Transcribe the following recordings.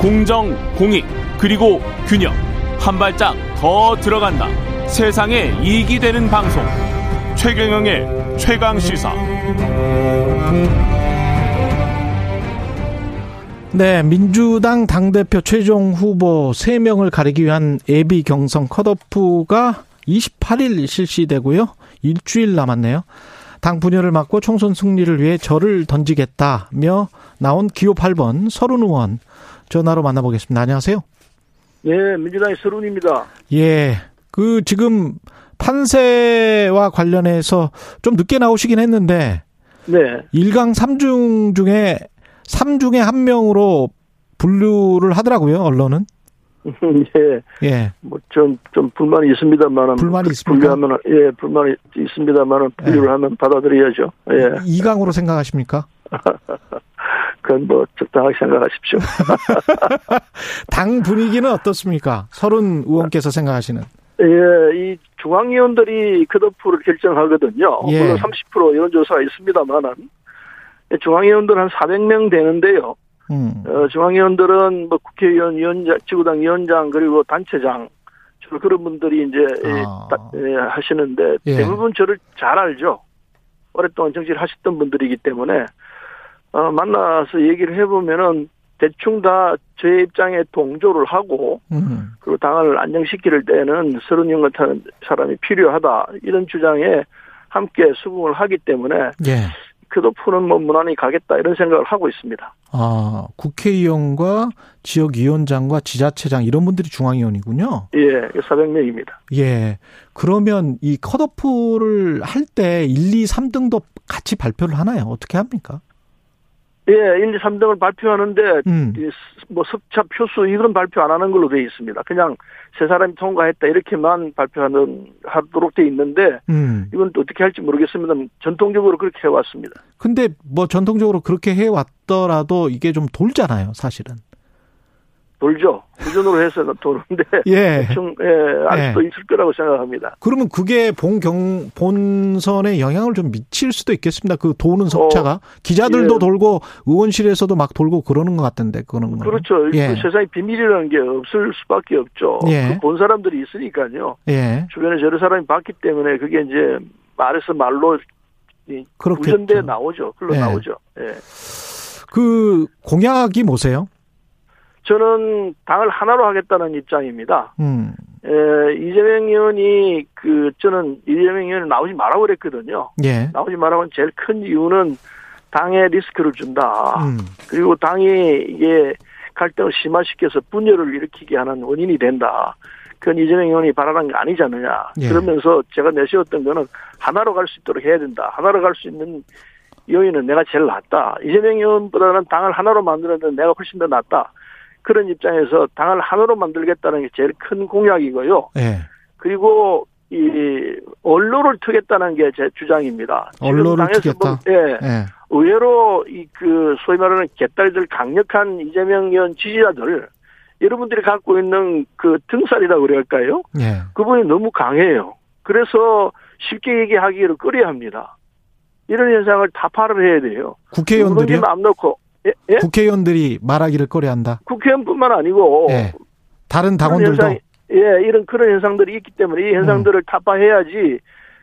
공정, 공익, 그리고 균형. 한 발짝 더 들어간다. 세상에 이익이 되는 방송. 최경영의 최강 시사. 네, 민주당 당대표 최종 후보 3명을 가리기 위한 예비 경선 컷오프가 28일 실시되고요. 일주일 남았네요. 당 분열을 막고 총선 승리를 위해 절을 던지겠다며 나온 기호 8번 서른 의원 전화로 만나보겠습니다. 안녕하세요. 예, 민주당의 서른입니다. 예. 그 지금 판세와 관련해서 좀 늦게 나오시긴 했는데 네. 1강 3중 중에 3중에 한 명으로 분류를 하더라고요, 언론은. 예. 예. 뭐, 좀, 좀 불만이 있습니다만은. 불만이 있습니까? 분류하면, 예, 불만이 있습니다만은 분류를 예. 하면 받아들여야죠. 예. 2강으로 생각하십니까? 그건 뭐, 적당하게 생각하십시오. 당 분위기는 어떻습니까? 서른 의원께서 생각하시는. 예, 이 중앙위원들이 컷오프를 결정하거든요. 예. 물론 30% 여론조사가 있습니다만은. 중앙위원들 한 400명 되는데요. 음. 어, 중앙위원들은 뭐 국회의원, 위원장, 지구당 위원장, 그리고 단체장, 주로 그런 분들이 이제 예, 아. 다- 예, 하시는데 예. 대부분 저를 잘 알죠. 오랫동안 정치를 하셨던 분들이기 때문에 어, 만나서 얘기를 해보면은 대충 다제 입장에 동조를 하고 음. 그리고 당을 안정시킬 때는 서른영 같은 사람이 필요하다 이런 주장에 함께 수긍을 하기 때문에 예. 컷오프는 뭐 무난히 가겠다 이런 생각을 하고 있습니다. 아, 국회의원과 지역위원장과 지자체장 이런 분들이 중앙위원이군요. 예, 400명입니다. 예. 그러면 이 컷오프를 할 때 1, 2, 3등도 같이 발표를 하나요? 어떻게 합니까? 예, 1, 2, 3등을 발표하는데 음. 뭐 석차 표수 이런 발표 안 하는 걸로 돼 있습니다. 그냥 세 사람이 통과했다 이렇게만 발표하는 하도록 돼 있는데 음. 이건 또 어떻게 할지 모르겠습니다. 전통적으로 그렇게 해왔습니다. 근데 뭐 전통적으로 그렇게 해 왔더라도 이게 좀 돌잖아요, 사실은. 돌죠. 구전으로 해서 도는데 예. 대충 예, 알 수도 예. 있을 거라고 생각합니다. 그러면 그게 본경 본선에 영향을 좀 미칠 수도 있겠습니다. 그 도는 석차가 기자들도 예. 돌고 의원실에서도 막 돌고 그러는 것 같은데 그런 거. 그렇죠. 예. 그 세상에 비밀이라는 게 없을 수밖에 없죠. 예. 그본 사람들이 있으니까요. 예. 주변에 저런 사람이 봤기 때문에 그게 이제 말해서 말로 이 그렇겠죠. 우전돼 나오죠. 흘러 예. 나오죠. 예. 그 공약이 뭐세요? 저는 당을 하나로 하겠다는 입장입니다. 음. 에, 이재명 의원이 그 저는 이재명 의원이 나오지 말라고 그랬거든요. 예. 나오지 말라고 한 제일 큰 이유는 당에 리스크를 준다. 음. 그리고 당이 이게 갈등을 심화시켜서 분열을 일으키게 하는 원인이 된다. 그건 이재명 의원이 바라는 게 아니지 않느냐. 예. 그러면서 제가 내세웠던 거는 하나로 갈 수 있도록 해야 된다. 하나로 갈 수 있는 요인은 내가 제일 낫다. 이재명 의원보다는 당을 하나로 만들었는데 내가 훨씬 더 낫다. 그런 입장에서 당을 하나로 만들겠다는 게 제일 큰 공약이고요. 예. 그리고 이 언론을 트겠다는 게 제 주장입니다. 언론을 트겠다? 보- 예. 예. 의외로 이 그 소위 말하는 개딸들 강력한 이재명 의원 지지자들 여러분들이 갖고 있는 그 등살이라고 그럴까요? 예. 그분이 너무 강해요. 그래서 쉽게 얘기하기를 꺼려 합니다. 이런 현상을 타파를 해야 돼요. 국회의원들이요? 누구든지 맘 놓고 예? 예? 국회의원들이 말하기를 꺼려한다. 국회의원뿐만 아니고 예. 다른 당원들도 현상이- 예, 이런 그런 현상들이 있기 때문에 이 현상들을 음. 타파해야지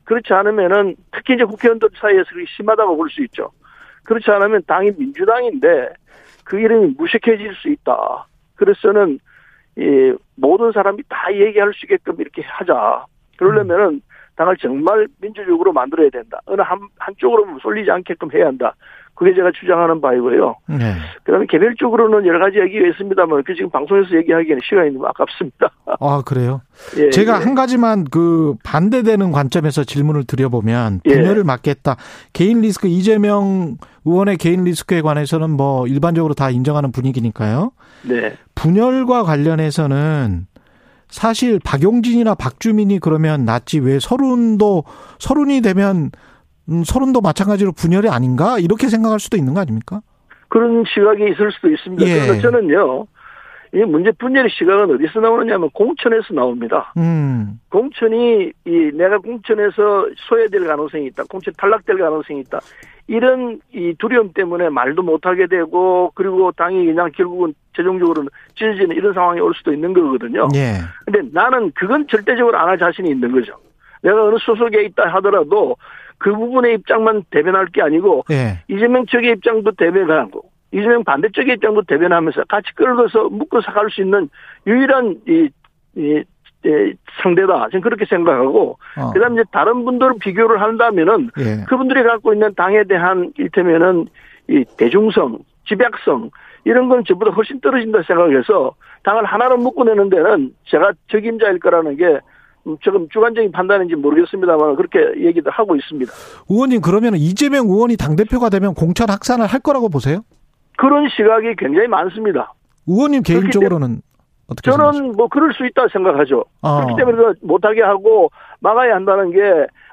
그렇지 않으면은 특히 이제 국회의원들 사이에서 그게 심하다고 볼 수 있죠. 그렇지 않으면 당이 민주당인데 그 이름이 무색해질 수 있다. 그래서는 이 모든 사람이 다 얘기할 수 있게끔 이렇게 하자. 그러려면은 당을 정말 민주적으로 만들어야 된다. 어느 한 한쪽으로 쏠리지 않게끔 해야 한다. 그게 제가 주장하는 바이고요. 네. 그다음에 개별적으로는 여러 가지 얘기가 있습니다만 그 지금 방송에서 얘기하기에는 시간이 너무 아깝습니다. 아, 그래요? 예, 제가 예. 한 가지만 그 반대되는 관점에서 질문을 드려보면 예. 분열을 막겠다. 개인 리스크 이재명 의원의 개인 리스크에 관해서는 뭐 일반적으로 다 인정하는 분위기니까요. 네. 분열과 관련해서는 사실 박용진이나 박주민이 그러면 낫지 왜 서른도 서른이 되면 음, 서른도 마찬가지로 분열이 아닌가 이렇게 생각할 수도 있는 거 아닙니까? 그런 시각이 있을 수도 있습니다. 예. 그래서 저는요, 이 문제 분열의 시각은 어디서 나오느냐면 공천에서 나옵니다. 음. 공천이 이 내가 공천에서 소외될 가능성이 있다. 공천 탈락될 가능성이 있다. 이런 이 두려움 때문에 말도 못하게 되고 그리고 당이 그냥 결국은 최종적으로는 찢어지는 이런 상황이 올 수도 있는 거거든요. 예. 근데 나는 그건 절대적으로 안 할 자신이 있는 거죠. 내가 어느 소속에 있다 하더라도 그 부분의 입장만 대변할 게 아니고 예. 이재명 측의 입장도 대변하고 이재명 반대쪽의 입장도 대변하면서 같이 끌어서 묶어서 갈수 있는 유일한 이, 이, 이 상대다. 저는 그렇게 생각하고 어. 그 다음 이제 다른 분들을 비교를 한다면은 예. 그분들이 갖고 있는 당에 대한 일테면은 이 대중성, 집약성 이런 건 저보다 훨씬 떨어진다 생각해서 당을 하나로 묶어내는 데는 제가 적임자일 거라는 게 음, 조금 주관적인 판단인지 모르겠습니다만 그렇게 얘기도 하고 있습니다. 의원님 그러면 이재명 의원이 당 대표가 되면 공천 확산을 할 거라고 보세요? 그런 시각이 굉장히 많습니다. 의원님 개인적으로는 어떻게? 저는 뭐 그럴 수 있다 생각하죠. 어. 그렇기 때문에 못하게 하고 막아야 한다는 게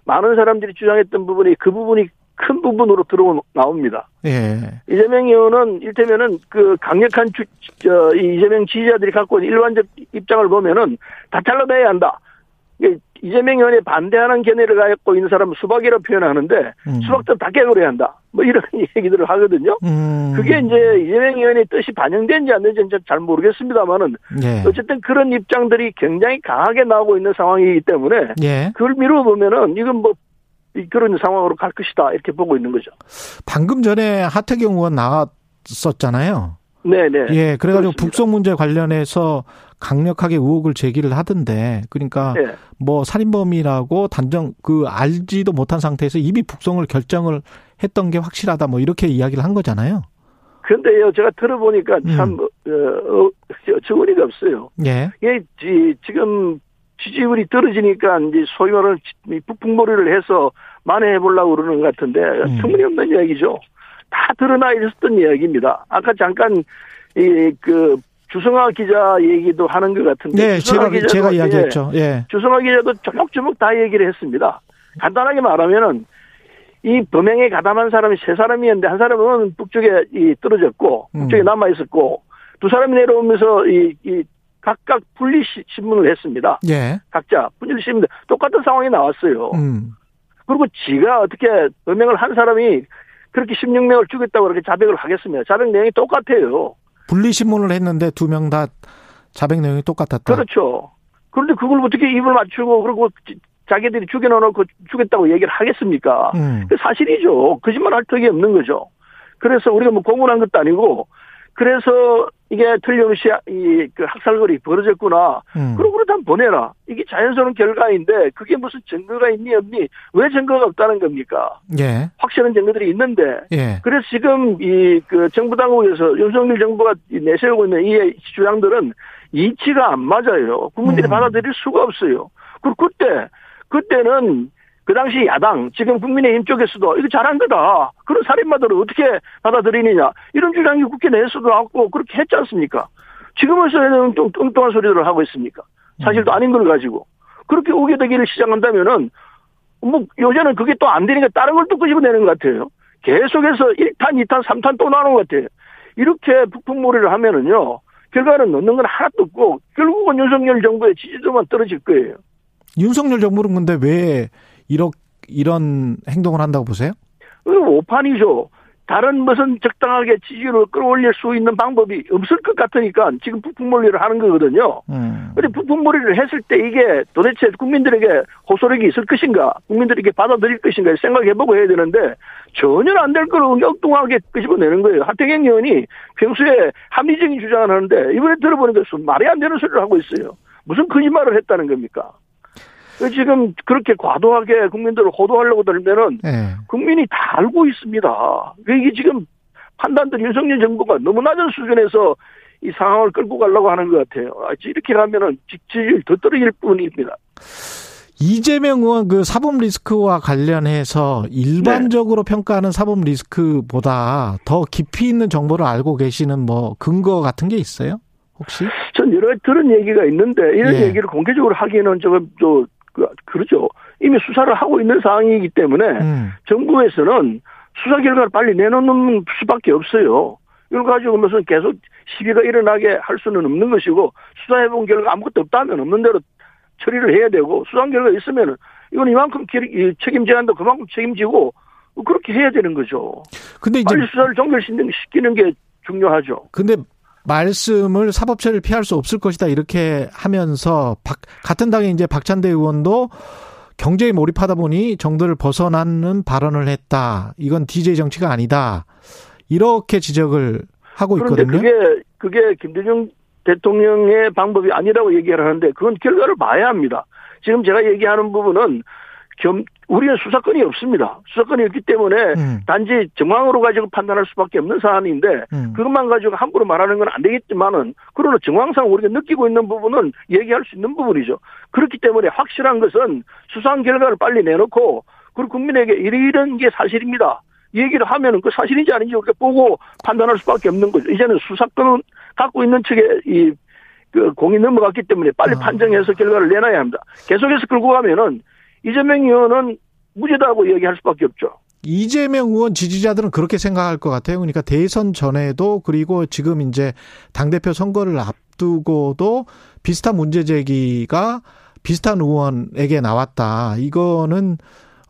많은 사람들이 주장했던 부분이 그 부분이 큰 부분으로 들어 나옵니다. 예. 이재명 의원은 일테면은 그 강력한 주, 저, 이 이재명 지지자들이 갖고 있는 일반적 입장을 보면은 다 잘라내야 한다. 이재명 의원에 반대하는 견해를 갖고 있는 사람은 수박이라고 표현하는데 음. 수박도 다 깨버려야 한다. 뭐 이런 얘기들을 하거든요. 음. 그게 이제 이재명 의원의 뜻이 반영된지 안 되는지 잘 모르겠습니다만은 예. 어쨌든 그런 입장들이 굉장히 강하게 나오고 있는 상황이기 때문에 예. 그걸 미루어 보면은 이건 뭐 이- 그런 상황으로 갈 것이다 이렇게 보고 있는 거죠. 방금 전에 하태경 의원 나왔었잖아요. 네네. 예. 그래가지고 그렇습니다. 북송 문제 관련해서 강력하게 의혹을 제기를 하던데, 그러니까 네. 뭐 살인범이라고 단정 그 알지도 못한 상태에서 이미 북송을 결정을 했던 게 확실하다, 뭐 이렇게 이야기를 한 거잖아요. 근데요, 제가 들어보니까 참, 음. 어, 어, 저- 저거리가 없어요. 예. 이게, 지- 지금 지지율이 떨어지니까 이제 소위 말하는 지- 이 북풍몰이를 해서 만회해보려고 그러는 것 같은데, 음. 터무니없는 이야기죠. 다 드러나 있었던 이야기입니다. 아까 잠깐, 이, 그, 주성아 기자 얘기도 하는 것 같은데. 네, 제가 기자도, 제가 예, 이야기했죠. 예. 주성아 기자도 조목조목 다 얘기를 했습니다. 간단하게 말하면은 이 범행에 가담한 사람이 세 사람이었는데 한 사람은 북쪽에 이 떨어졌고 음. 북쪽에 남아 있었고 두 사람이 내려오면서 이, 이 각각 분리 시- 신문을 했습니다. 예. 각자 분리 신문 똑같은 상황이 나왔어요. 음. 그리고 지가 어떻게 범행을 한 사람이 그렇게 16명을 죽였다고 그렇게 자백을 하겠습니다. 자백 내용이 똑같아요. 분리 신문을 했는데 두 명 다 자백 내용이 똑같았다. 그렇죠. 그런데 그걸 어떻게 입을 맞추고 그리고 지- 자기들이 죽여놓고 죽였다고 얘기를 하겠습니까? 음. 그 사실이죠. 거짓말 할 턱이 없는 거죠. 그래서 우리가 뭐 공문한 것도 아니고, 그래서 이게 틀림없이 이, 그 학살거리 벌어졌구나. 음. 그럼 그렇다면 보내라. 이게 자연스러운 결과인데, 그게 무슨 증거가 있니, 없니? 왜 증거가 없다는 겁니까? 예. 확실한 증거들이 있는데, 예. 그래서 지금 이 그 정부 당국에서 윤석열 정부가 이 내세우고 있는 이 주장들은 이치가 안 맞아요. 국민들이 음. 받아들일 수가 없어요. 그리고 그때 그때는 그 당시 야당 지금 국민의힘 쪽에서도 이거 잘한 거다. 그런 살인마들을 어떻게 받아들이느냐 이런 주장이 국회 내에서도 나왔고 그렇게 했지 않습니까? 지금에서는 좀 뚱뚱한 소리들을 하고 있습니까? 사실도 아닌 걸 가지고 그렇게 오게 되기를 시작한다면은 뭐 요새는 그게 또 안 되니까 다른 걸 또 끄집어내는 것 같아요. 계속해서 1탄, 2탄, 3탄 또 나오는 것 같아요. 이렇게 북풍몰이를 하면은요, 결과는 넣는 건 하나도 없고, 결국은 윤석열 정부의 지지도만 떨어질 거예요. 윤석열 정부는 근데 왜 이런 이런 행동을 한다고 보세요? 오판이죠. 다른 무슨 적당하게 지지율을 끌어올릴 수 있는 방법이 없을 것 같으니까 지금 북풍몰이를 하는 거거든요. 음. 근데 북풍몰이를 했을 때 이게 도대체 국민들에게 호소력이 있을 것인가, 국민들에게 받아들일 것인가 생각해보고 해야 되는데 전혀 안 될 거를 엉뚱하게 끄집어내는 거예요. 하태경 의원이 평소에 합리적인 주장을 하는데 이번에 들어보니까 말이 안 되는 소리를 하고 있어요. 무슨 거짓말을 했다는 겁니까? 지금 그렇게 과도하게 국민들을 호도하려고 들면은 예. 국민이 다 알고 있습니다. 이게 지금 판단들 윤석열 정부가 너무 낮은 수준에서 이 상황을 끌고 가려고 하는 것 같아요. 아, 이렇게 가면은 지지율 더 떨어질 뿐입니다. 이재명 의원 그 사법 리스크와 관련해서 일반적으로 평가하는 사법 리스크보다 더 깊이 있는 정보를 알고 계시는 뭐 근거 같은 게 있어요? 혹시? 전 여러 가지 들은 얘기가 있는데 이런 예. 얘기를 공개적으로 하기에는 조금 또 그, 그렇죠. 이미 수사를 하고 있는 상황이기 때문에 음. 정부에서는 수사 결과를 빨리 내놓는 수밖에 없어요. 이걸 가지고 무슨 계속 시비가 일어나게 할 수는 없는 것이고 수사해본 결과 아무것도 없다면 없는 대로 처리를 해야 되고 수상 결과 있으면은 이건 이만큼 책임져야 한다 그만큼 책임지고 그렇게 해야 되는 거죠. 근데 이제 빨리 수사를 종결시키는 게 중요하죠. 근데 말씀을 사법처리를 피할 수 없을 것이다 이렇게 하면서 박, 같은 당의 이제 박찬대 의원도 경제에 몰입하다 보니 정도를 벗어나는 발언을 했다. 이건 DJ 정치가 아니다. 이렇게 지적을 하고 있거든요. 그런데 그게 그게 김대중 대통령의 방법이 아니라고 얘기를 하는데 그건 결과를 봐야 합니다. 지금 제가 얘기하는 부분은 겸, 우리는 수사권이 없습니다. 수사권이 없기 때문에 음. 단지 정황으로 가지고 판단할 수밖에 없는 사안인데 음. 그것만 가지고 함부로 말하는 건 안 되겠지만은 그러나 정황상 우리가 느끼고 있는 부분은 얘기할 수 있는 부분이죠. 그렇기 때문에 확실한 것은 수상 결과를 빨리 내놓고 그리고 국민에게 이런 게 사실입니다. 얘기를 하면은 그 사실인지 아닌지 우리가 보고 판단할 수밖에 없는 거죠. 이제는 수사권은 갖고 있는 측에 이, 그 공이 넘어갔기 때문에 빨리 아. 판정해서 결과를 내놔야 합니다. 계속해서 끌고 가면은 이재명 의원은 무죄다고 얘기할 수밖에 없죠. 이재명 의원 지지자들은 그렇게 생각할 것 같아요. 그러니까 대선 전에도 그리고 지금 이제 당대표 선거를 앞두고도 비슷한 문제 제기가 비슷한 의원에게 나왔다. 이거는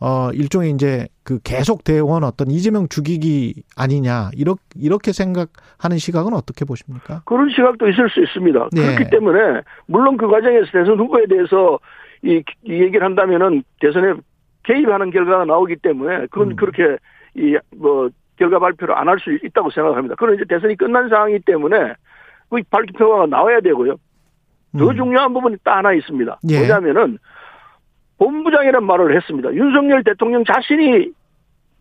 어 일종의 이제 그 계속 대원 어떤 이재명 죽이기 아니냐 이렇게 이렇게 생각하는 시각은 어떻게 보십니까? 그런 시각도 있을 수 있습니다. 네. 그렇기 때문에 물론 그 과정에서 대선 후보에 대해서 이, 이 얘기를 한다면은 대선에 개입하는 결과가 나오기 때문에 그건 음. 그렇게 이 뭐 결과 발표를 안 할 수 있다고 생각합니다. 그런 이제 대선이 끝난 상황이기 때문에 그 발표가 나와야 되고요. 더 음. 중요한 부분이 딱 하나 있습니다. 예. 뭐냐면은 본부장이라는 말을 했습니다. 윤석열 대통령 자신이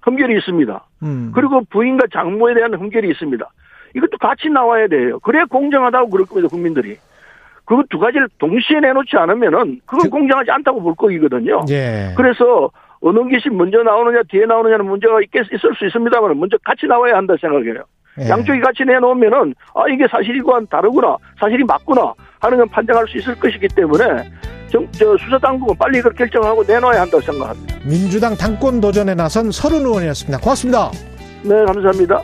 흠결이 있습니다. 음. 그리고 부인과 장모에 대한 흠결이 있습니다. 이것도 같이 나와야 돼요. 그래야 공정하다고 그럴 겁니다, 국민들이. 그 두 가지를 동시에 내놓지 않으면은 그건 그, 공정하지 않다고 볼 거이거든요. 예. 그래서 어느 것이 먼저 나오느냐 뒤에 나오느냐는 문제가 있겠, 있을 수 있습니다만 먼저 같이 나와야 한다 생각해요. 예. 양쪽이 같이 내놓으면은 아 이게 사실이고 다르구나 사실이 맞구나 하는 건 판정할 수 있을 것이기 때문에 정, 저 수사 당국은 빨리 이걸 결정하고 내놔야 한다고 생각합니다. 민주당 당권 도전에 나선 서른 의원이었습니다. 고맙습니다. 네 감사합니다.